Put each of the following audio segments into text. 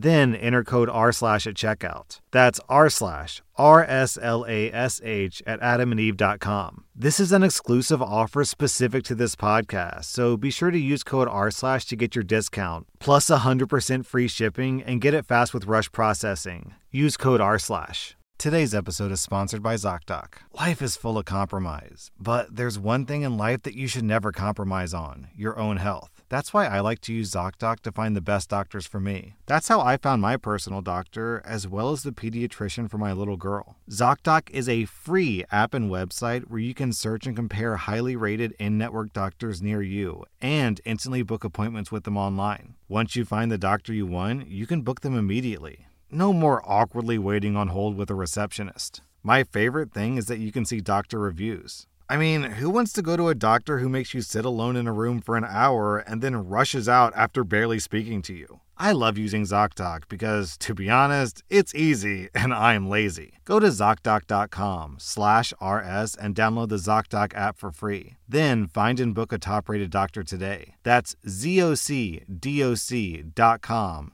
Then enter code R slash at checkout. That's R slash R S L A S H at adamandeve.com. This is an exclusive offer specific to this podcast, so be sure to use code R slash to get your discount, plus 100% free shipping, and get it fast with rush processing. Use code R slash. Today's episode is sponsored by ZocDoc. Life is full of compromise, but there's one thing in life that you should never compromise on your own health. That's why I like to use ZocDoc to find the best doctors for me. That's how I found my personal doctor, as well as the pediatrician for my little girl. ZocDoc is a free app and website where you can search and compare highly rated in network doctors near you and instantly book appointments with them online. Once you find the doctor you want, you can book them immediately. No more awkwardly waiting on hold with a receptionist. My favorite thing is that you can see doctor reviews. I mean, who wants to go to a doctor who makes you sit alone in a room for an hour and then rushes out after barely speaking to you? I love using ZocDoc because, to be honest, it's easy and I'm lazy. Go to ZocDoc.com slash RS and download the ZocDoc app for free. Then find and book a top-rated doctor today. That's ZocDoc.com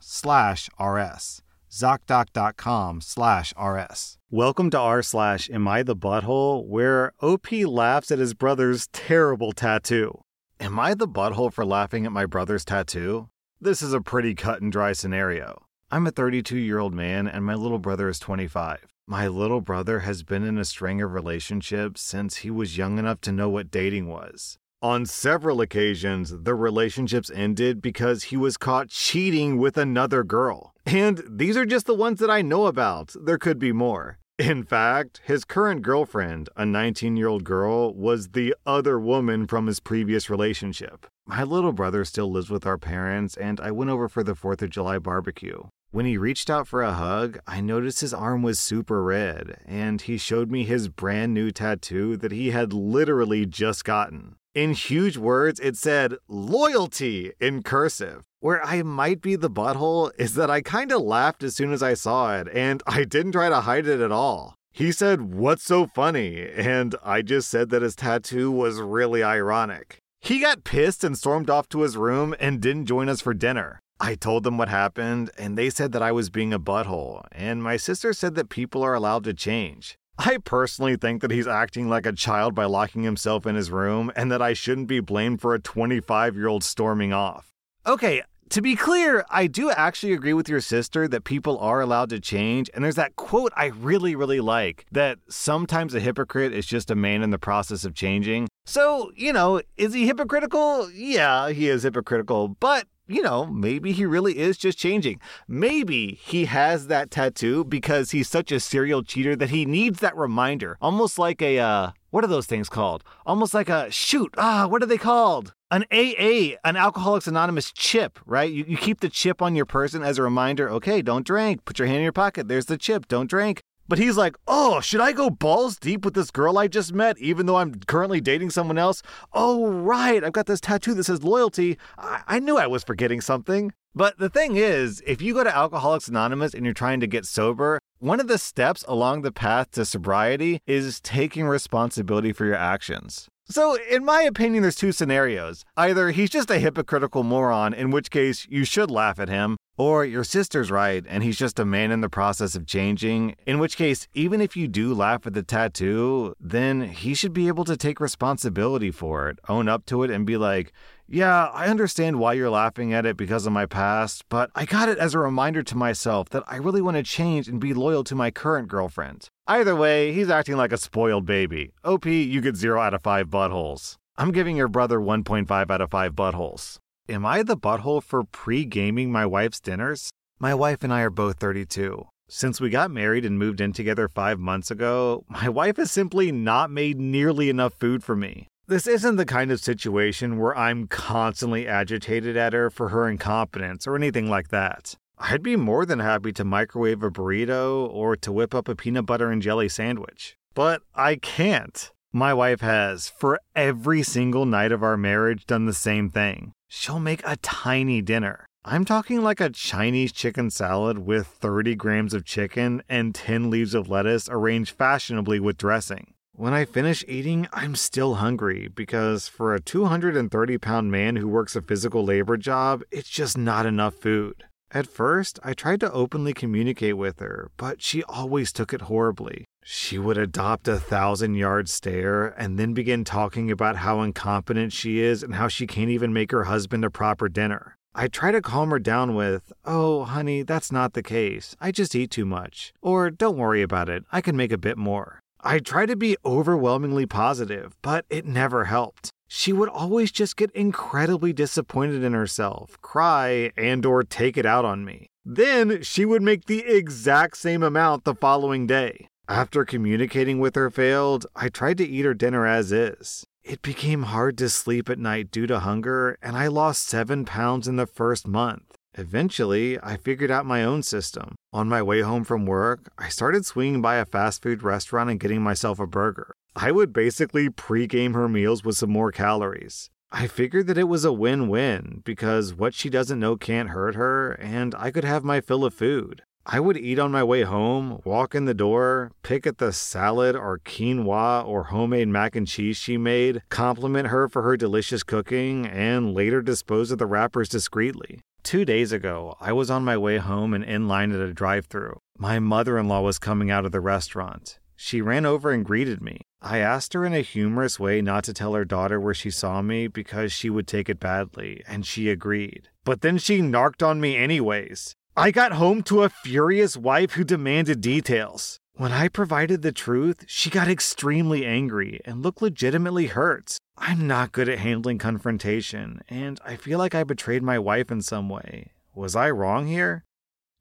slash RS. ZocDoc.com slash RS. Welcome to r slash Am I the Butthole, where OP laughs at his brother's terrible tattoo. Am I the butthole for laughing at my brother's tattoo? This is a pretty cut and dry scenario. I'm a 32 year old man and my little brother is 25. My little brother has been in a string of relationships since he was young enough to know what dating was. On several occasions, the relationships ended because he was caught cheating with another girl. And these are just the ones that I know about. There could be more. In fact, his current girlfriend, a 19 year old girl, was the other woman from his previous relationship. My little brother still lives with our parents, and I went over for the 4th of July barbecue. When he reached out for a hug, I noticed his arm was super red, and he showed me his brand new tattoo that he had literally just gotten. In huge words, it said loyalty in cursive. Where I might be the butthole is that I kind of laughed as soon as I saw it, and I didn't try to hide it at all. He said, What's so funny? And I just said that his tattoo was really ironic. He got pissed and stormed off to his room and didn't join us for dinner. I told them what happened, and they said that I was being a butthole, and my sister said that people are allowed to change. I personally think that he's acting like a child by locking himself in his room, and that I shouldn't be blamed for a 25 year old storming off. Okay, to be clear, I do actually agree with your sister that people are allowed to change. And there's that quote I really, really like that sometimes a hypocrite is just a man in the process of changing. So, you know, is he hypocritical? Yeah, he is hypocritical, but you know, maybe he really is just changing. Maybe he has that tattoo because he's such a serial cheater that he needs that reminder. Almost like a, uh, what are those things called? Almost like a, shoot, ah, what are they called? An AA, an Alcoholics Anonymous chip, right? You, you keep the chip on your person as a reminder okay, don't drink. Put your hand in your pocket. There's the chip. Don't drink. But he's like, oh, should I go balls deep with this girl I just met, even though I'm currently dating someone else? Oh, right, I've got this tattoo that says loyalty. I, I knew I was forgetting something. But the thing is, if you go to Alcoholics Anonymous and you're trying to get sober, one of the steps along the path to sobriety is taking responsibility for your actions. So, in my opinion, there's two scenarios. Either he's just a hypocritical moron, in which case you should laugh at him, or your sister's right and he's just a man in the process of changing, in which case, even if you do laugh at the tattoo, then he should be able to take responsibility for it, own up to it, and be like, yeah, I understand why you're laughing at it because of my past, but I got it as a reminder to myself that I really want to change and be loyal to my current girlfriend. Either way, he's acting like a spoiled baby. OP, you get 0 out of 5 buttholes. I'm giving your brother 1.5 out of 5 buttholes. Am I the butthole for pre gaming my wife's dinners? My wife and I are both 32. Since we got married and moved in together five months ago, my wife has simply not made nearly enough food for me. This isn't the kind of situation where I'm constantly agitated at her for her incompetence or anything like that. I'd be more than happy to microwave a burrito or to whip up a peanut butter and jelly sandwich. But I can't. My wife has, for every single night of our marriage, done the same thing. She'll make a tiny dinner. I'm talking like a Chinese chicken salad with 30 grams of chicken and 10 leaves of lettuce arranged fashionably with dressing. When I finish eating, I'm still hungry because for a 230 pound man who works a physical labor job, it's just not enough food. At first, I tried to openly communicate with her, but she always took it horribly. She would adopt a thousand yard stare and then begin talking about how incompetent she is and how she can't even make her husband a proper dinner. I try to calm her down with, Oh, honey, that's not the case. I just eat too much. Or, don't worry about it, I can make a bit more. I tried to be overwhelmingly positive, but it never helped. She would always just get incredibly disappointed in herself, cry, and or take it out on me. Then she would make the exact same amount the following day. After communicating with her failed, I tried to eat her dinner as is. It became hard to sleep at night due to hunger, and I lost seven pounds in the first month. Eventually, I figured out my own system. On my way home from work, I started swinging by a fast food restaurant and getting myself a burger. I would basically pre game her meals with some more calories. I figured that it was a win win because what she doesn't know can't hurt her, and I could have my fill of food. I would eat on my way home, walk in the door, pick at the salad or quinoa or homemade mac and cheese she made, compliment her for her delicious cooking, and later dispose of the wrappers discreetly. Two days ago, I was on my way home and in line at a drive through. My mother in law was coming out of the restaurant. She ran over and greeted me. I asked her in a humorous way not to tell her daughter where she saw me because she would take it badly, and she agreed. But then she narked on me anyways. I got home to a furious wife who demanded details. When I provided the truth, she got extremely angry and looked legitimately hurt. I'm not good at handling confrontation, and I feel like I betrayed my wife in some way. Was I wrong here?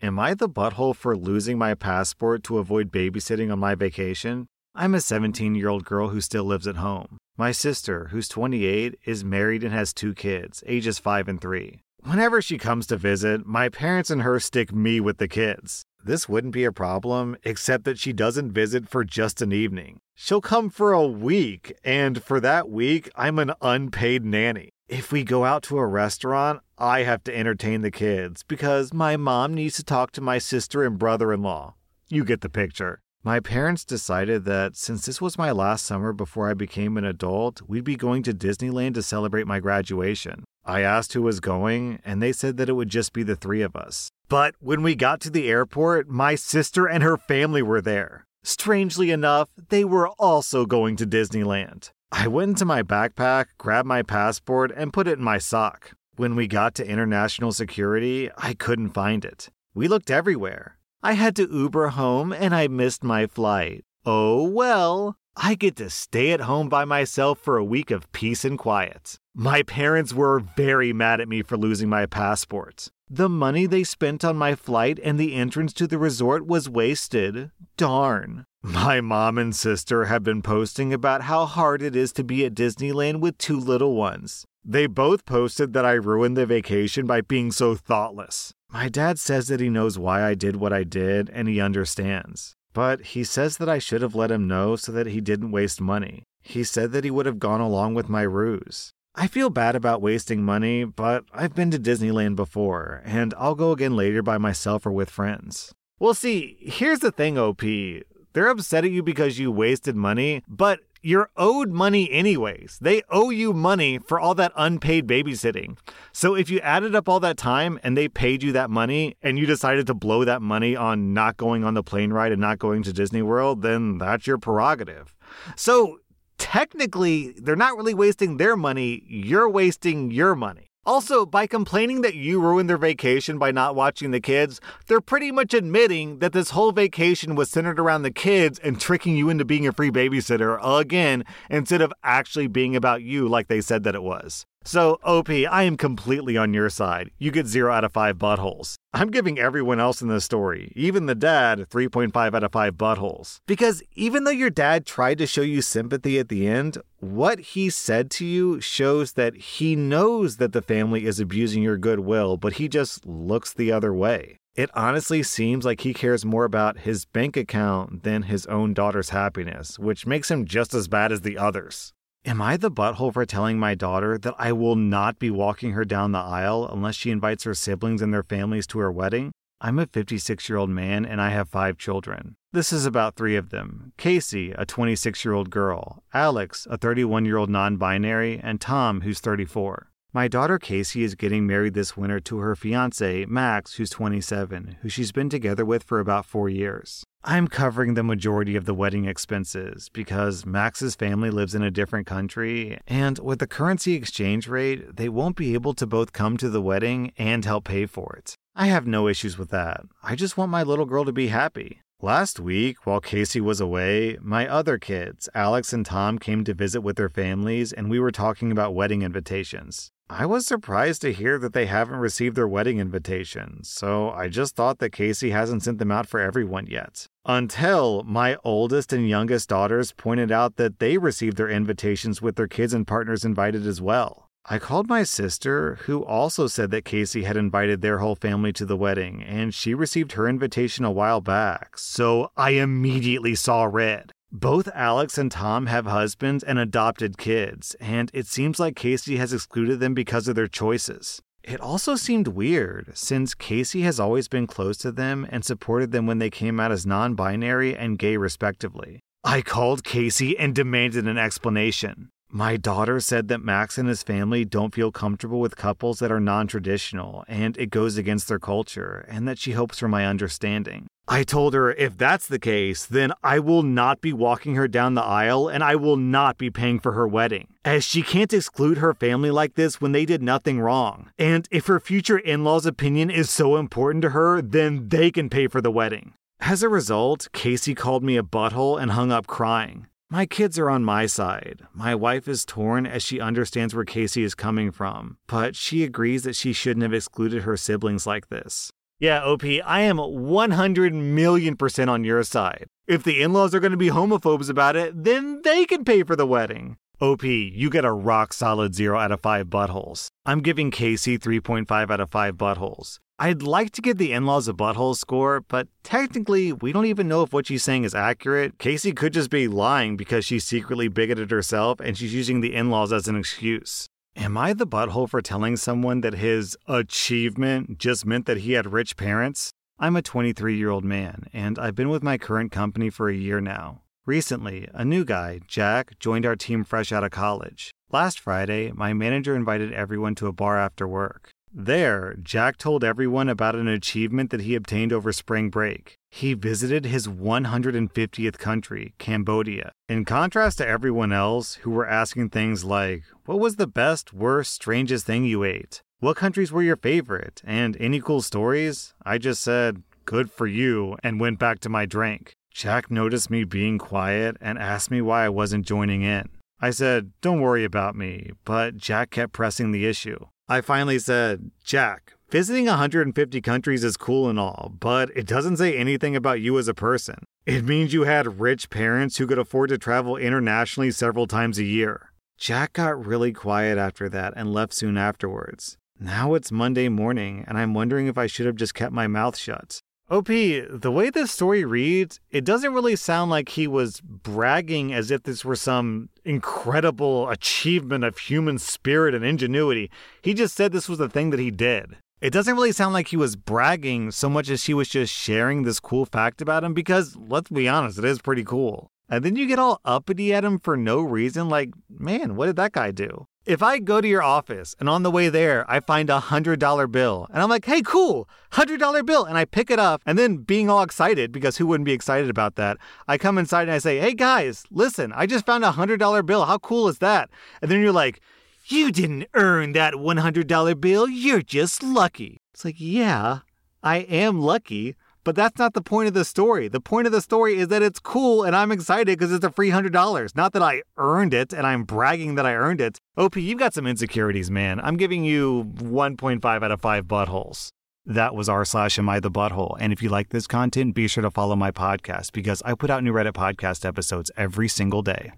Am I the butthole for losing my passport to avoid babysitting on my vacation? I'm a 17 year old girl who still lives at home. My sister, who's 28, is married and has two kids, ages 5 and 3. Whenever she comes to visit, my parents and her stick me with the kids. This wouldn't be a problem, except that she doesn't visit for just an evening. She'll come for a week, and for that week, I'm an unpaid nanny. If we go out to a restaurant, I have to entertain the kids because my mom needs to talk to my sister and brother in law. You get the picture. My parents decided that since this was my last summer before I became an adult, we'd be going to Disneyland to celebrate my graduation. I asked who was going, and they said that it would just be the three of us. But when we got to the airport, my sister and her family were there. Strangely enough, they were also going to Disneyland. I went into my backpack, grabbed my passport, and put it in my sock. When we got to international security, I couldn't find it. We looked everywhere. I had to Uber home and I missed my flight. Oh well, I get to stay at home by myself for a week of peace and quiet. My parents were very mad at me for losing my passport. The money they spent on my flight and the entrance to the resort was wasted. Darn. My mom and sister have been posting about how hard it is to be at Disneyland with two little ones. They both posted that I ruined the vacation by being so thoughtless. My dad says that he knows why I did what I did and he understands. But he says that I should have let him know so that he didn't waste money. He said that he would have gone along with my ruse. I feel bad about wasting money, but I've been to Disneyland before, and I'll go again later by myself or with friends. Well, see, here's the thing, OP. They're upset at you because you wasted money, but you're owed money anyways. They owe you money for all that unpaid babysitting. So if you added up all that time and they paid you that money and you decided to blow that money on not going on the plane ride and not going to Disney World, then that's your prerogative. So technically, they're not really wasting their money, you're wasting your money. Also, by complaining that you ruined their vacation by not watching the kids, they're pretty much admitting that this whole vacation was centered around the kids and tricking you into being a free babysitter again instead of actually being about you like they said that it was. So, OP, I am completely on your side. You get 0 out of 5 buttholes. I'm giving everyone else in this story, even the dad, 3.5 out of 5 buttholes. Because even though your dad tried to show you sympathy at the end, what he said to you shows that he knows that the family is abusing your goodwill, but he just looks the other way. It honestly seems like he cares more about his bank account than his own daughter's happiness, which makes him just as bad as the others. Am I the butthole for telling my daughter that I will not be walking her down the aisle unless she invites her siblings and their families to her wedding? I'm a 56 year old man and I have five children. This is about three of them Casey, a 26 year old girl, Alex, a 31 year old non binary, and Tom, who's 34. My daughter Casey is getting married this winter to her fiance, Max, who's 27, who she's been together with for about four years. I'm covering the majority of the wedding expenses because Max's family lives in a different country, and with the currency exchange rate, they won't be able to both come to the wedding and help pay for it. I have no issues with that. I just want my little girl to be happy. Last week, while Casey was away, my other kids, Alex and Tom, came to visit with their families, and we were talking about wedding invitations. I was surprised to hear that they haven't received their wedding invitations, so I just thought that Casey hasn't sent them out for everyone yet. Until my oldest and youngest daughters pointed out that they received their invitations with their kids and partners invited as well. I called my sister, who also said that Casey had invited their whole family to the wedding, and she received her invitation a while back, so I immediately saw red. Both Alex and Tom have husbands and adopted kids, and it seems like Casey has excluded them because of their choices. It also seemed weird, since Casey has always been close to them and supported them when they came out as non binary and gay, respectively. I called Casey and demanded an explanation. My daughter said that Max and his family don't feel comfortable with couples that are non traditional and it goes against their culture, and that she hopes for my understanding. I told her if that's the case, then I will not be walking her down the aisle and I will not be paying for her wedding, as she can't exclude her family like this when they did nothing wrong. And if her future in law's opinion is so important to her, then they can pay for the wedding. As a result, Casey called me a butthole and hung up crying. My kids are on my side. My wife is torn as she understands where Casey is coming from, but she agrees that she shouldn't have excluded her siblings like this. Yeah, OP, I am 100 million percent on your side. If the in laws are going to be homophobes about it, then they can pay for the wedding. OP, you get a rock solid 0 out of 5 buttholes. I'm giving Casey 3.5 out of 5 buttholes. I'd like to give the in laws a butthole score, but technically, we don't even know if what she's saying is accurate. Casey could just be lying because she's secretly bigoted herself and she's using the in laws as an excuse. Am I the butthole for telling someone that his achievement just meant that he had rich parents? I'm a 23 year old man, and I've been with my current company for a year now. Recently, a new guy, Jack, joined our team fresh out of college. Last Friday, my manager invited everyone to a bar after work. There, Jack told everyone about an achievement that he obtained over spring break. He visited his 150th country, Cambodia. In contrast to everyone else who were asking things like, What was the best, worst, strangest thing you ate? What countries were your favorite? And any cool stories? I just said, Good for you, and went back to my drink. Jack noticed me being quiet and asked me why I wasn't joining in. I said, Don't worry about me, but Jack kept pressing the issue. I finally said, Jack, visiting 150 countries is cool and all, but it doesn't say anything about you as a person. It means you had rich parents who could afford to travel internationally several times a year. Jack got really quiet after that and left soon afterwards. Now it's Monday morning, and I'm wondering if I should have just kept my mouth shut. OP, the way this story reads, it doesn't really sound like he was bragging as if this were some incredible achievement of human spirit and ingenuity. He just said this was the thing that he did. It doesn't really sound like he was bragging so much as he was just sharing this cool fact about him because, let's be honest, it is pretty cool. And then you get all uppity at him for no reason, like, man, what did that guy do? If I go to your office and on the way there I find a hundred dollar bill and I'm like, hey, cool, hundred dollar bill, and I pick it up and then being all excited because who wouldn't be excited about that? I come inside and I say, hey guys, listen, I just found a hundred dollar bill. How cool is that? And then you're like, You didn't earn that $100 bill, you're just lucky. It's like, yeah, I am lucky, but that's not the point of the story. The point of the story is that it's cool and I'm excited because it's a free $100. Not that I earned it and I'm bragging that I earned it. OP, you've got some insecurities, man. I'm giving you 1.5 out of 5 buttholes. That was r slash am I the butthole. And if you like this content, be sure to follow my podcast because I put out new Reddit podcast episodes every single day.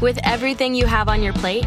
With everything you have on your plate,